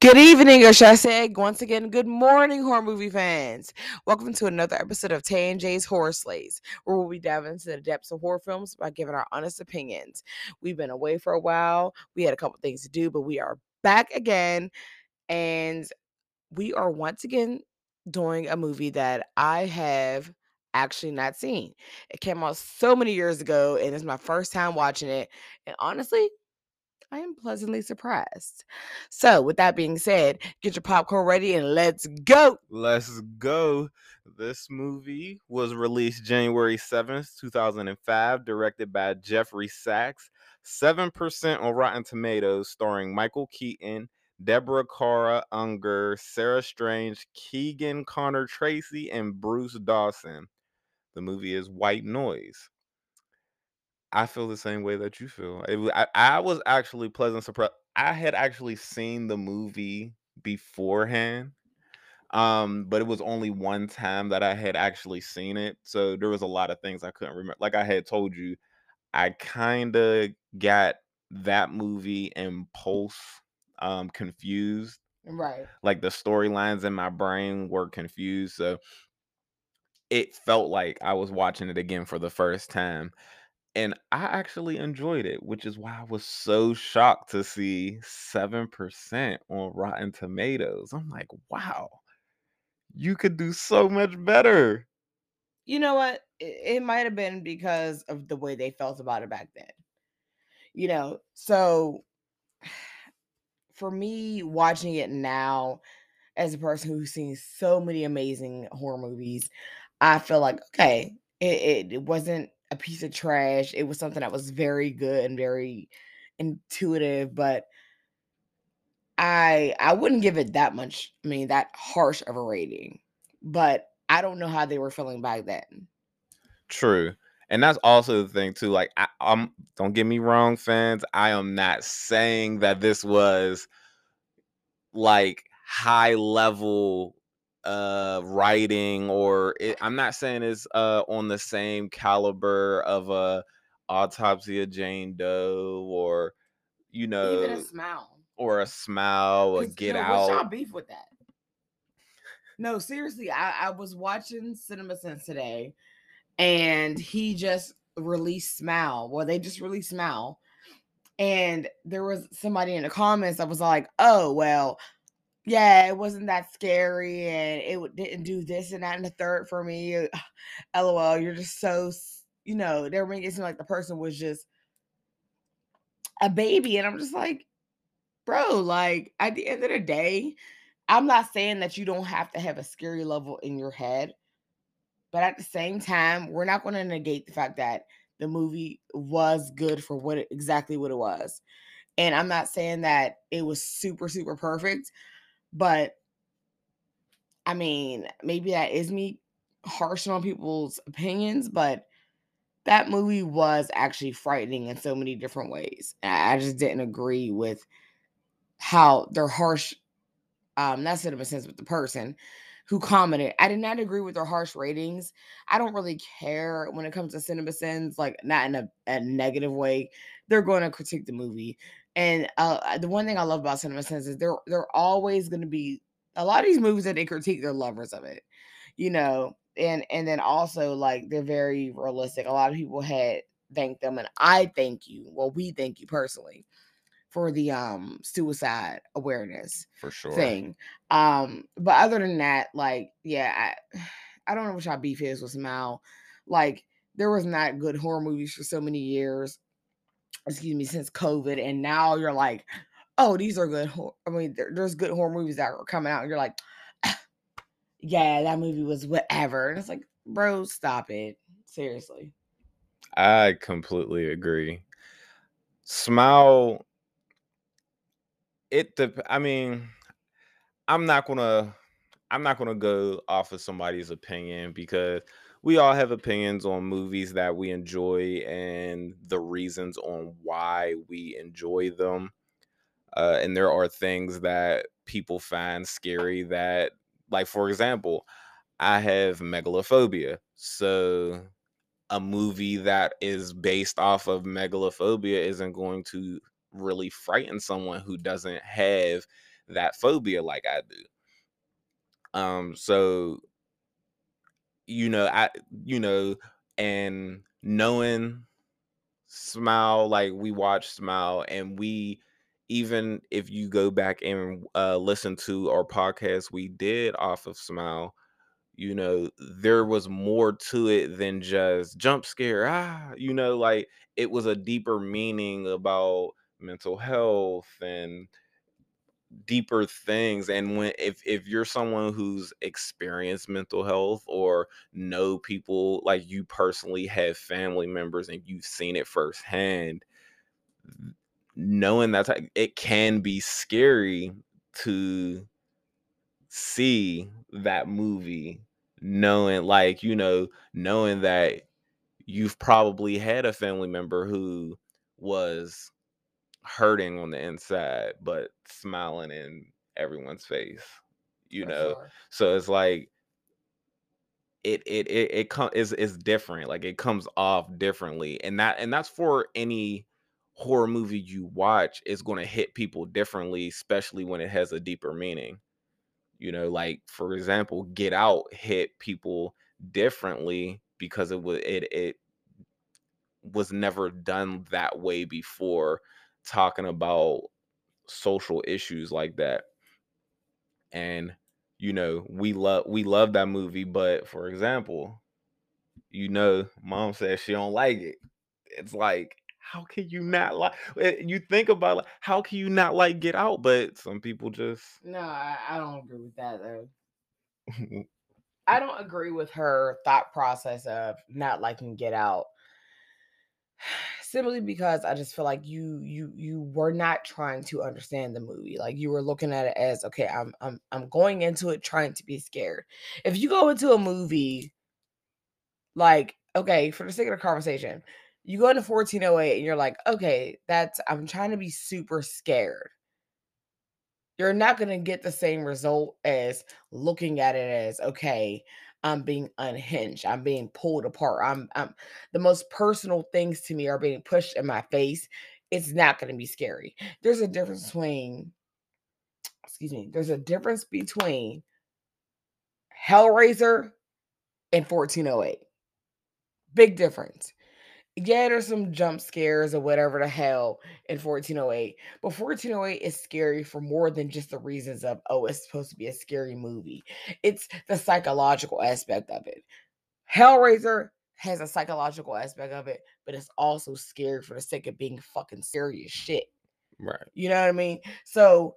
Good evening, or should I say, once again, good morning, horror movie fans. Welcome to another episode of Tay and Jay's Horror Slays, where we'll be diving into the depths of horror films by giving our honest opinions. We've been away for a while. We had a couple things to do, but we are back again, and we are once again doing a movie that I have actually not seen. It came out so many years ago, and it's my first time watching it. And honestly, I am pleasantly surprised. So, with that being said, get your popcorn ready and let's go. Let's go. This movie was released January 7th, 2005, directed by Geoffrey Sax. 7% on Rotten Tomatoes, starring Michael Keaton, Deborah Kara Unger, Sarah Strange, Keegan Connor Tracy, and Bruce Dawson. The movie is White Noise. I feel the same way that you feel. It, wa- I, I was actually pleasant surprised. I had actually seen the movie beforehand, um, but it was only one time that I had actually seen it. So there was a lot of things I couldn't remember. Like I had told you, I kind of got that movie and Pulse um, confused. Right. Like the storylines in my brain were confused. So it felt like I was watching it again for the first time and I actually enjoyed it, which is why I was so shocked to see 7% on Rotten Tomatoes. I'm like, wow, you could do so much better. You know what? It, might have been because of the way they felt about it back then. You know, so for me, watching it now, as a person who's seen so many amazing horror movies, I feel like, okay, it, it, it wasn't a piece of trash. It was something that was very good and very intuitive, but I I wouldn't give it that much, I mean, that harsh of a rating. But I don't know how they were feeling back then. True. And that's also the thing too. Like, I, I'm don't get me wrong, fans. I am not saying that this was like high level uh writing or it, I'm not saying it's uh on the same caliber of a autopsy of Jane Doe or you know Even a smile. or a smile or 'Cause, get yo, What's y'all out. beef with that? No, seriously, I, I was watching Cinema Sins today, and he just released Smile. Well, they just released Smile, and there was somebody in the comments that was like, "Oh, well, yeah, it wasn't that scary, and it didn't do this and that and the third for me." uh, LOL, you're just so, you know, they were making it seem like the person was just a baby, and I'm just like, bro, like at the end of the day, I'm not saying that you don't have to have a scary level in your head, but at the same time, we're not going to negate the fact that the movie was good for what it, exactly what it was. And I'm not saying that it was super super perfect, but I mean, maybe that is me harshing on people's opinions, but that movie was actually frightening in so many different ways. I I just didn't agree with how their harsh um not cinema sins with the person who commented i did not agree with their harsh ratings i don't really care when it comes to cinema sins like not in a, a negative way they're going to critique the movie and uh the one thing i love about cinema sins is they're they're always going to be a lot of these movies that they critique they're lovers of it you know and and then also like they're very realistic a lot of people had thanked them and i thank you well we thank you personally for the um suicide awareness For sure. thing. Um, but other than that, like, yeah, I, I don't know what y'all beef is with Smile. Like, there was not good horror movies for so many years, excuse me, since COVID, and now you're like, oh, these are good. I mean, there, there's good horror movies that are coming out, and you're like, yeah, that movie was whatever, and it's like, bro, stop it, seriously. I completely agree. Smile it the. I mean, I'm not gonna I'm not gonna go off of somebody's opinion because we all have opinions on movies that we enjoy and the reasons on why we enjoy them. Uh, and there are things that people find scary that, like for example, I have megalophobia. So a movie that is based off of megalophobia isn't going to really frighten someone who doesn't have that phobia like I do. Um, so you know, I you know, and knowing Smile, like we watch Smile, and we even if you go back and uh, listen to our podcast we did off of Smile, you know, there was more to it than just jump scare. Ah, you know, like it was a deeper meaning about mental health and deeper things and when if if you're someone who's experienced mental health or know people like you personally have family members and you've seen it firsthand knowing that it can be scary to see that movie knowing like you know knowing that you've probably had a family member who was hurting on the inside but smiling in everyone's face you know? so it's like it it it, it com- is is different like it comes off differently and that and that's for any horror movie you watch is going to hit people differently especially when it has a deeper meaning you know? Like for example get out hit people differently because it was it it was never done that way before talking about social issues like that. And you know we love we love that movie but for example you know mom says she don't like it. It's like how can you not like eh, you think about like, how can you not like get out? But some people just no i, I don't agree with that though. I don't agree with her thought process of not liking get out simply because I just feel like you you you were not trying to understand the movie. Like you were looking at it as okay, I'm I'm I'm going into it trying to be scared. If you go into a movie like okay, for the sake of the conversation, you go into 1408 and you're like, okay, that's I'm trying to be super scared. You're not going to get the same result as looking at it as okay, I'm being unhinged. I'm being pulled apart. I'm, I'm the most personal things to me are being pushed in my face. It's not going to be scary. There's a difference between, excuse me, there's a difference between Hellraiser and 1408. Big difference yeah, there's some jump scares or whatever the hell in 1408. But 1408 is scary for more than just the reasons of, oh, it's supposed to be a scary movie. It's the psychological aspect of it. Hellraiser has a psychological aspect of it, but it's also scary for the sake of being fucking serious shit. Right. You know what I mean? So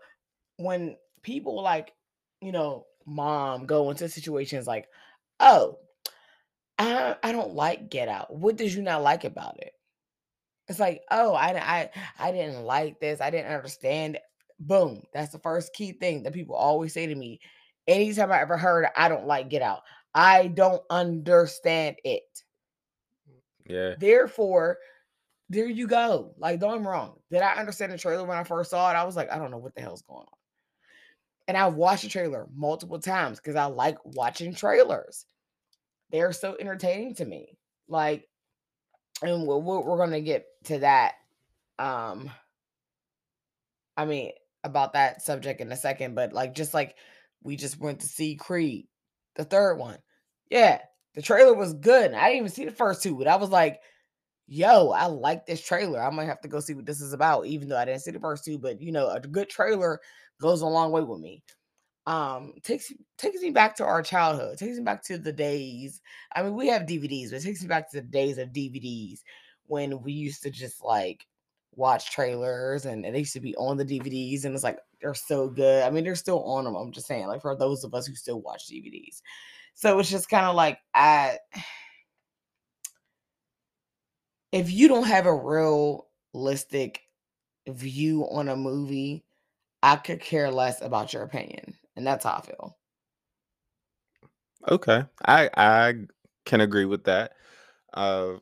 when people like, you know, mom go into situations like, oh, I I don't like Get Out. What did you not like about it? It's like, oh, I I I didn't like this. I didn't understand. Boom. That's the first key thing that people always say to me. Anytime I ever heard, I don't like Get Out. I don't understand it. Mm, yeah. Therefore, there you go. Like, don't I'm wrong. Did I understand the trailer when I first saw it? I was like, I don't know what the hell's going on. And I've watched the trailer multiple times because I like watching trailers they're so entertaining to me. Like, and we're, we're going to get to that. Um, I mean, about that subject in a second, but like, just like we just went to see Creed, the third one. Yeah, the trailer was good. I didn't even see the first two, but I was like, yo, I like this trailer. I might have to go see what this is about, even though I didn't see the first two. But you know, a good trailer goes a long way with me um takes takes me back to our childhood takes me back to the days i mean we have dvds but it takes me back to the days of dvds when we used to just like watch trailers and, they used to be on the dvds and it's like they're so good. I mean they're still on them i'm just saying like for those of us who still watch dvds so it's just kind of like i if you don't have a realistic view on a movie i could care less about your opinion and that's how I feel. Okay. I I can agree with that. Uh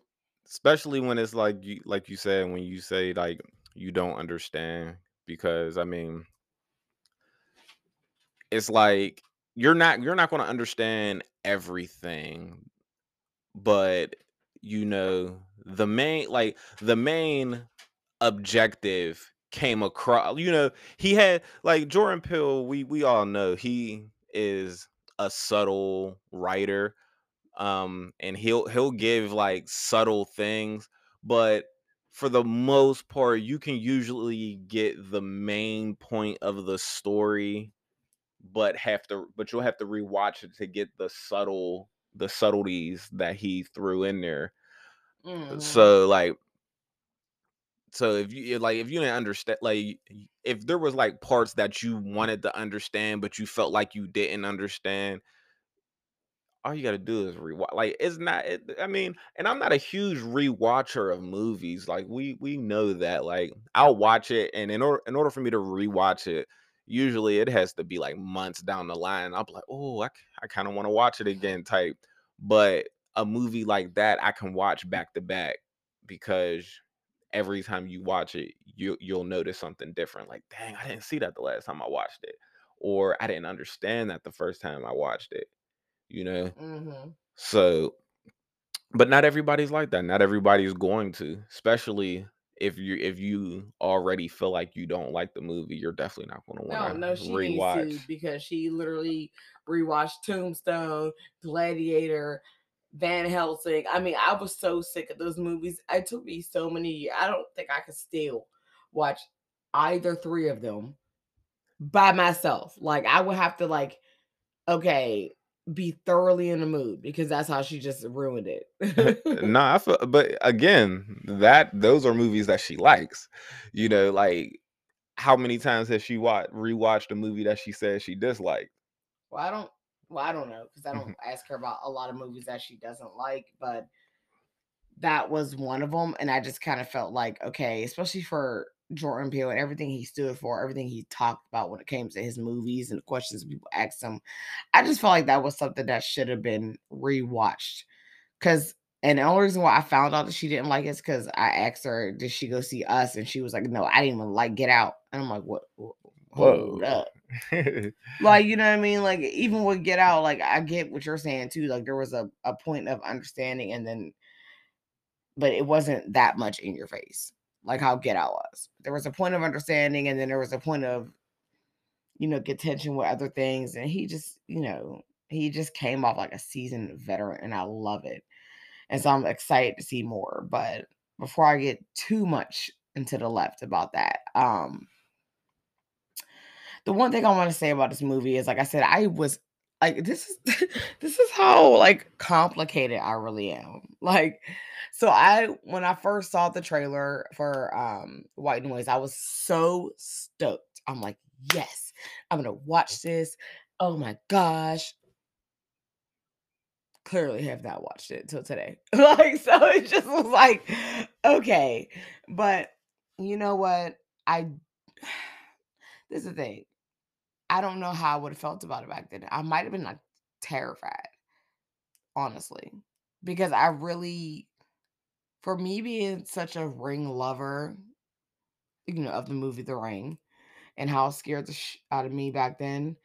especially when it's like you like you said when you say like you don't understand because I mean it's like you're not you're not going to understand everything but you know the main like the main objective came across you know he had like jordan peele we we all know he is a subtle writer um and he'll he'll give like subtle things but for the most part you can usually get the main point of the story but have to but you'll have to rewatch it to get the subtle the subtleties that he threw in there Mhm. so like so if you like if you didn't understand like if there was like parts that you wanted to understand but you felt like you didn't understand all you got to do is rewatch like it's not it, i mean and i'm not a huge rewatcher of movies like we we know that like i'll watch it and in order in order for me to rewatch it usually it has to be like months down the line i'll be like oh i, I kind of want to watch it again type but a movie like that i can watch back to back because every time you watch it you you'll notice something different like dang i didn't see that the last time i watched it or i didn't understand that the first time i watched it you know Mhm. so but not everybody's like that not everybody's going to especially if you if you already feel like you don't like the movie you're definitely not going to No, want to no, she rewatch because she literally rewatched Tombstone, Gladiator, Van Helsing. I mean, I was so sick of those movies. It took me so many years. I don't think I could still watch either three of them by myself. Like I would have to like, okay, be thoroughly in the mood because that's how she just ruined it. nah, I feel, but again, that those are movies that she likes. You know, like how many times has she watched rewatched a movie that she says she disliked? Well, I don't. Well, I don't know because I don't mm-hmm. ask her about a lot of movies that she doesn't like, but that was one of them, and I just kind of felt like, okay, especially for Jordan Peele and everything he stood for, everything he talked about when it came to his movies and the questions people asked him, I just felt like that was something that should have been rewatched. Because, and the only reason why I found out that she didn't like it is because I asked her, did she go see us? And she was like, no, I didn't even like Get Out. And I'm like, what? Whoa, up. Like, you know what I mean? Like, even with Get Out, like, I get what you're saying too. Like, there was a, a point of understanding, and then, but it wasn't that much in your face, like how Get Out was. There was a point of understanding, and then there was a point of, you know, contention with other things. And he just, you know, he just came off like a seasoned veteran, and I love it. And so I'm excited to see more. But before I get too much into the left about that, um, the one thing I want to say about this movie is like I said, I was like this is this is how like complicated I really am. Like so I when I first saw the trailer for um White Noise, I was so stoked. I'm like, yes, I'm gonna watch this. Oh my gosh. Clearly have not watched it till today. like so it just was like, okay. But you know what? I this is the thing. I don't know how I would have felt about it back then. I might have been like terrified, honestly, because I really, for me being such a ring lover, you know, of the movie The Ring and how it scared the sh- out of me back then,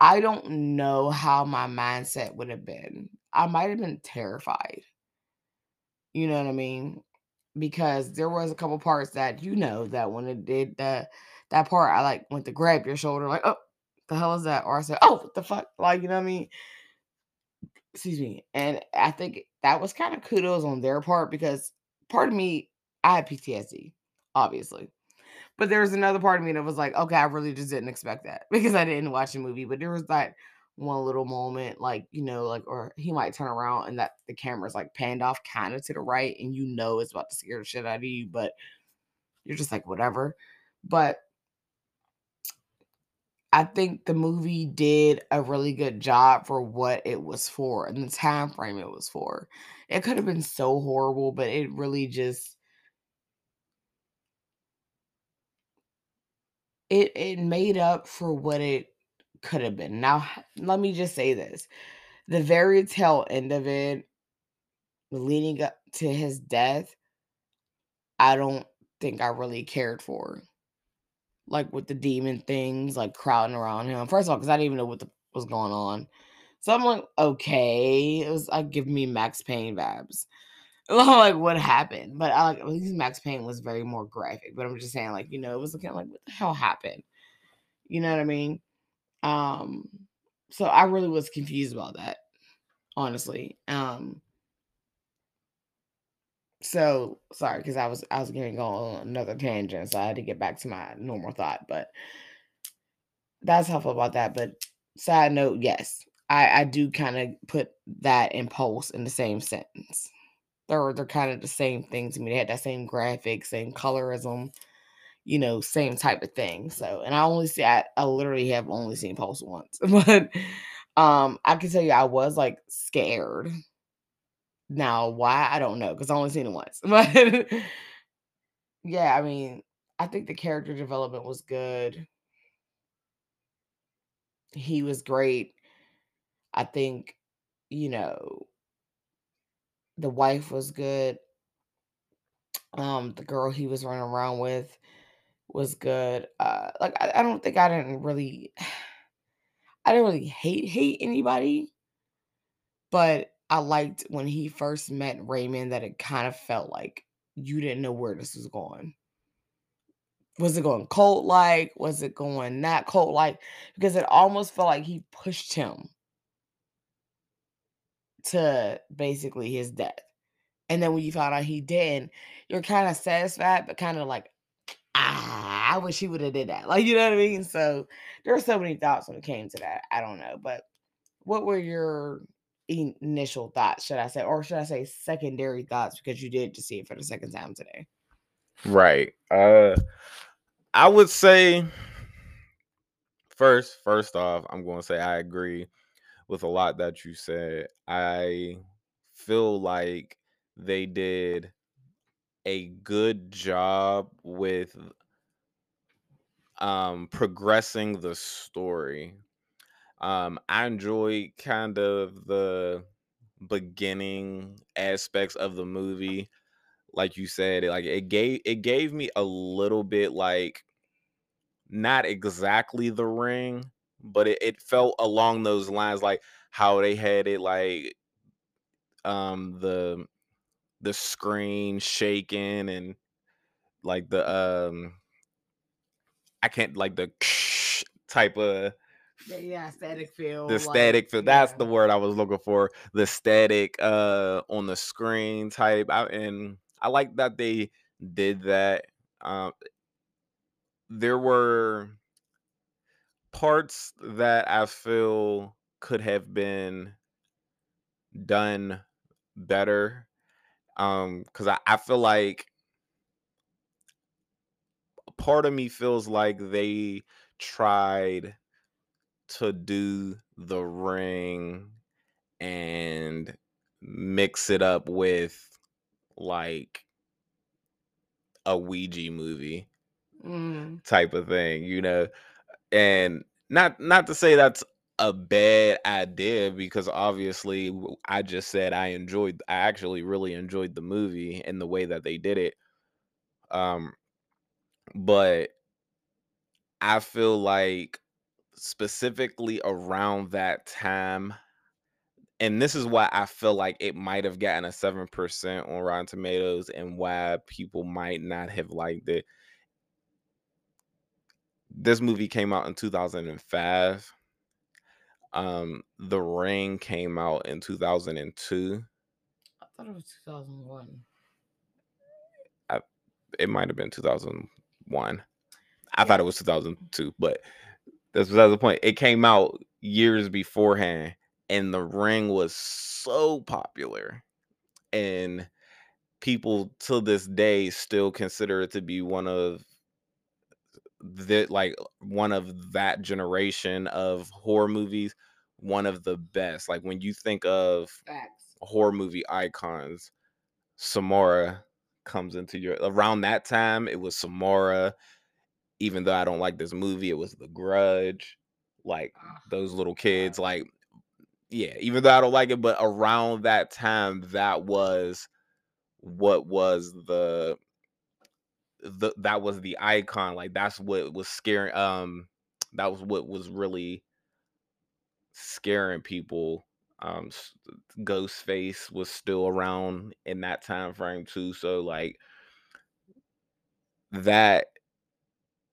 I don't know how my mindset would have been. I might have been terrified. You know what I mean? Because there was a couple parts that you know that when it did that that part, I like went to grab your shoulder, like, oh, the hell is that? Or I said, oh, what the fuck? Like, you know what I mean? Excuse me. And I think that was kind of kudos on their part because part of me, I had PTSD, obviously. But there was another part of me that was like, okay, I really just didn't expect that because I didn't watch the movie. But there was that one little moment, like, you know, like, or he might turn around and that the camera's like panned off kind of to the right, and you know it's about to scare the shit out of you, but you're just like, whatever. But I think the movie did a really good job for what it was for and the time frame it was for. It could have been so horrible, but it really just it it made up for what it could have been. Now, let me just say this. The very tail end of it, leading up to his death, I don't think I really cared for. Like with the demon things like crowding around him. First of all, because I didn't even know what the, was going on. So I'm like, okay, it was like give me Max Payne vibes. like what happened. But I like at least Max Payne was very more graphic. But I'm just saying, like, you know, it was kind of like, what the hell happened? You know what I mean? Um, so I really was confused about that, honestly. Um, so sorry, because I was I was go on another tangent, so I had to get back to my normal thought. But that's feel about that. But side note, yes, I I do kind of put that and Pulse in the same sentence. They're they're kind of the same thing to me. They had that same graphic, same colorism, you know, same type of thing. So, and I only see I, I literally have only seen Pulse once, but um, I can tell you I was like scared. Now, why I don't know because I only seen it once, but yeah, I mean, I think the character development was good. He was great. I think, you know, the wife was good. Um, the girl he was running around with was good. Uh, like I, I don't think I didn't really, I didn't really hate hate anybody, but I liked when he first met Raymond that it kind of felt like you didn't know where this was going. Was it going cult like? Was it going not cult like? Because it almost felt like he pushed him to basically his death. And then when you found out he didn't, you're kind of satisfied, but kind of like, ah, I wish he would have did that. Like, you know what I mean? So there were so many thoughts when it came to that. I don't know. But what were your initial thoughts, should I say, or should I say secondary thoughts because you did just see it for the second time today? Right. Uh I would say first, first off, I'm going to say I agree with a lot that you said. I feel like they did a good job with um progressing the story. Um I enjoyed kind of the beginning aspects of the movie like you said like it gave it gave me a little bit like not exactly the ring but it, it felt along those lines like how they had it like um the the screen shaking and like the um I can't like the type of yeah, yeah, static feel. The static like, feel. That's the word I was looking for. The static uh on the screen type. I, and I like that they did that. Um there were parts that I feel could have been done better. Um, because I, I feel like part of me feels like they tried to do the ring and mix it up with like a Ouija movie mm. type of thing, you know. And not not to say that's a bad idea because obviously I just said I enjoyed I actually really enjoyed the movie and the way that they did it. Um but I feel like specifically around that time and this is why I feel like it might have gotten a 7% on Rotten Tomatoes and why people might not have liked it. This movie came out in 2005. Um, The Ring came out in 2002. I thought it was 2001. I, it might have been 2001. I thought it was 2002, but that's besides the point. It came out years beforehand, and the ring was so popular, and people to this day still consider it to be one of the like one of that generation of horror movies, one of the best. Like when you think of Facts. horror movie icons, Samara comes into your around that time. It was Samara even though I don't like this movie, it was The Grudge. Like ah, those little kids, like yeah, even though I don't like it, but around that time, that was what was the the that was the icon. Like that's what was scaring. Um, that was what was really scaring people. Um, Ghostface was still around in that time frame too. So like that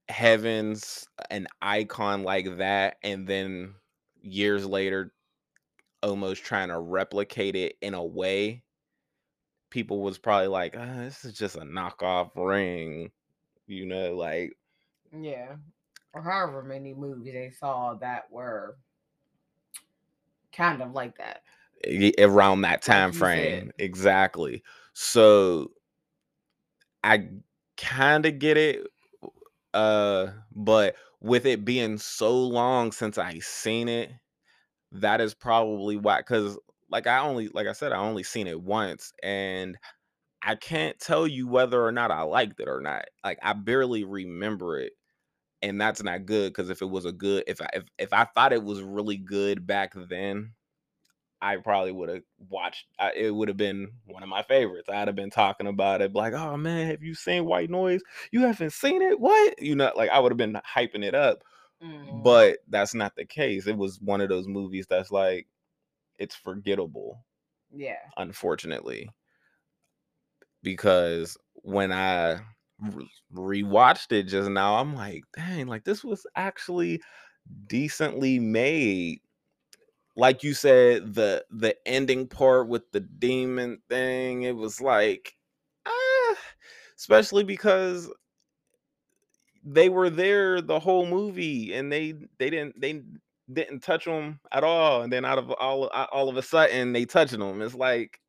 Heaven's an icon like that, and then years later, almost trying to replicate it in a way, people was probably like, "Ah, this is just a knockoff ring, you know, like Yeah. Or however many movies they saw that were kind of like that. around that time frame. said. Exactly. So I kind of get it uh but with it being so long since I seen it, that is probably why cuz like I only like I said I only seen it once and I can't tell you whether or not I liked it or not. Like I barely remember it. And that's not good cuz if it was a good if I if, if I thought it was really good back then, I probably would have watched. I, it would have been one of my favorites. I'd have been talking about it, like, "Oh man, have you seen White Noise? You haven't seen it? What? You know, like I would have been hyping it up." Mhm. But that's not the case. It was one of those movies that's like, it's forgettable, yeah. unfortunately, because when I re- rewatched it just now, I'm like, dang, like this was actually decently made like you said, the the ending part with the demon thing, it was like, ah, especially because they were there the whole movie and they they didn't they didn't touch them at all, and then out of all all of a sudden they touching them. It's like,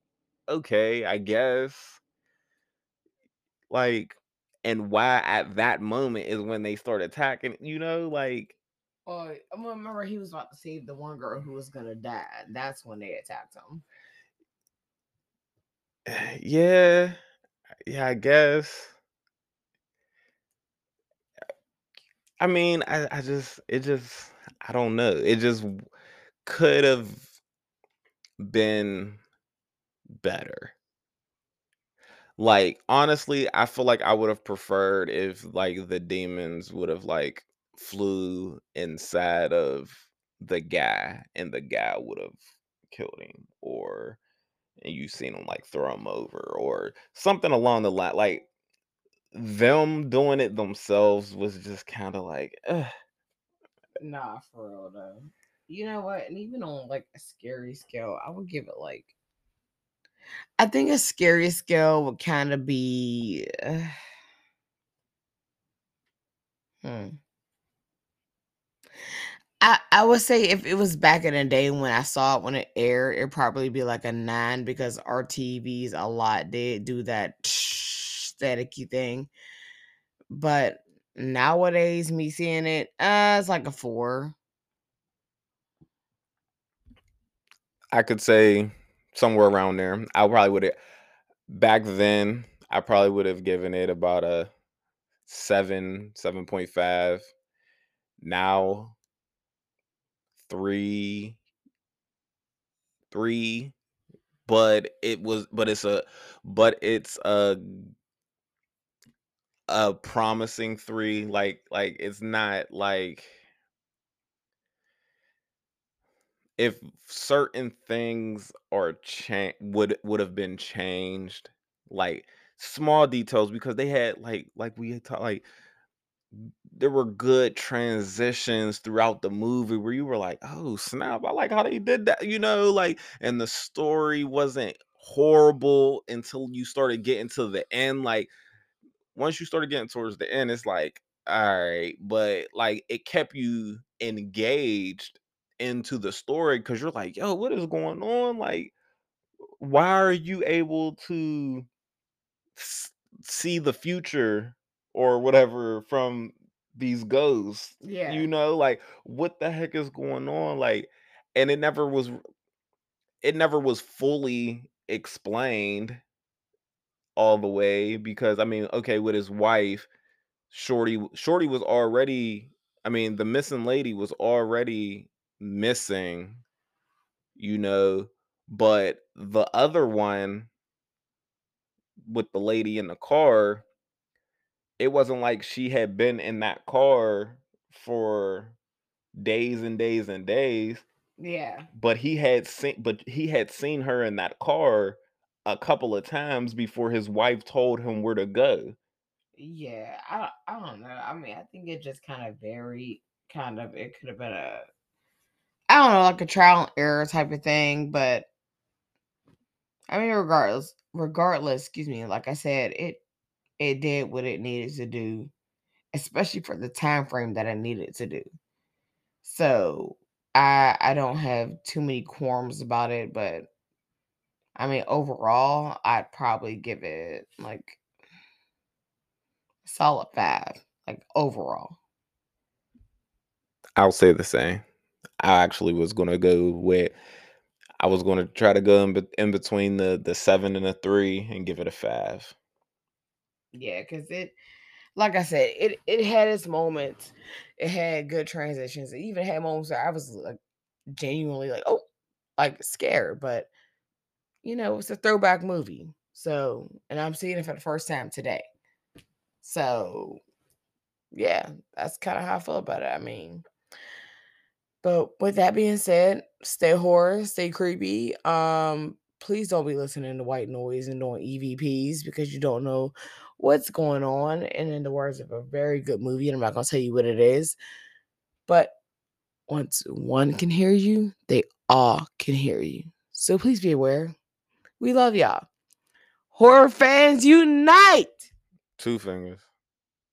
okay, I guess. Like, and why at that moment is when they start attacking, you know, like I remember he was about to save the one girl who was gonna die. That's when they attacked him. yeah, yeah, I guess. I mean, I, I just it just I don't know. It just could have been better. Like honestly, I feel like I would have preferred if like the demons would have like flew inside of the guy and the guy would have killed him or and you seen him like throw him over or something along the line like them doing it themselves was just kind of like ugh. Nah, for real though. You know what? And even on like a scary scale, I would give it like. I think a scary scale would kind of be. Hmm. I, I would say if it was back in the day when I saw it when it aired, it'd probably be like a nine because our TVs a lot did do that staticky thing. But nowadays, me seeing it, uh, it's like a four. I could say somewhere around there. I probably would have back then. I probably would have given it about a seven, seven point five. Now, three, three. But it was, but it's a, but it's a, a promising three. Like, like it's not like if certain things are cha- would would have been changed like small details because they had like like we had talked like there were good transitions throughout the movie where you were like oh snap i like how they did that you know like and the story wasn't horrible until you started getting to the end like once you started getting towards the end it's like all right but like it kept you engaged into the story because you're like yo what is going on? Like why are you able to s- see the future or whatever from these ghosts Yeah. you know like what the heck is going on like and it never was it never was fully explained all the way because i mean okay with his wife shorty shorty was already i mean the missing lady was already missing you know but the other one with the lady in the car it wasn't like she had been in that car for days and days and days. Yeah. But he had seen but he had seen her in that car a couple of times before his wife told him where to go. Yeah, I I don't know. I mean, I think it just kind of varied. Kind of, it could have been a, I don't know, like a trial and error type of thing. But I mean, regardless, regardless, excuse me. Like I said, it it did what it needed to do, especially for the time frame that it needed to do. So I I don't have too many qualms about it, but I mean, overall, I'd probably give it like a solid five, like overall. I'll say the same. I actually was gonna go with. I was gonna try to go in, in between the the seven and a three and give it a five. Yeah, because it, like I said, it it had its moments. It had good transitions. It even had moments where I was like genuinely like, oh, like scared. But you know, it's a throwback movie. So, and I'm seeing it for the first time today. So, yeah, that's kind of how I feel about it. I mean, but with that being said, stay horror, stay creepy. Um, please don't be listening to white noise and doing EVPs because you don't know what's going on. And in the words of a very good movie, and I'm not gonna tell you what it is, but once one can hear you, they all can hear you. So please be aware. We love y'all. Horror fans unite! Two fingers.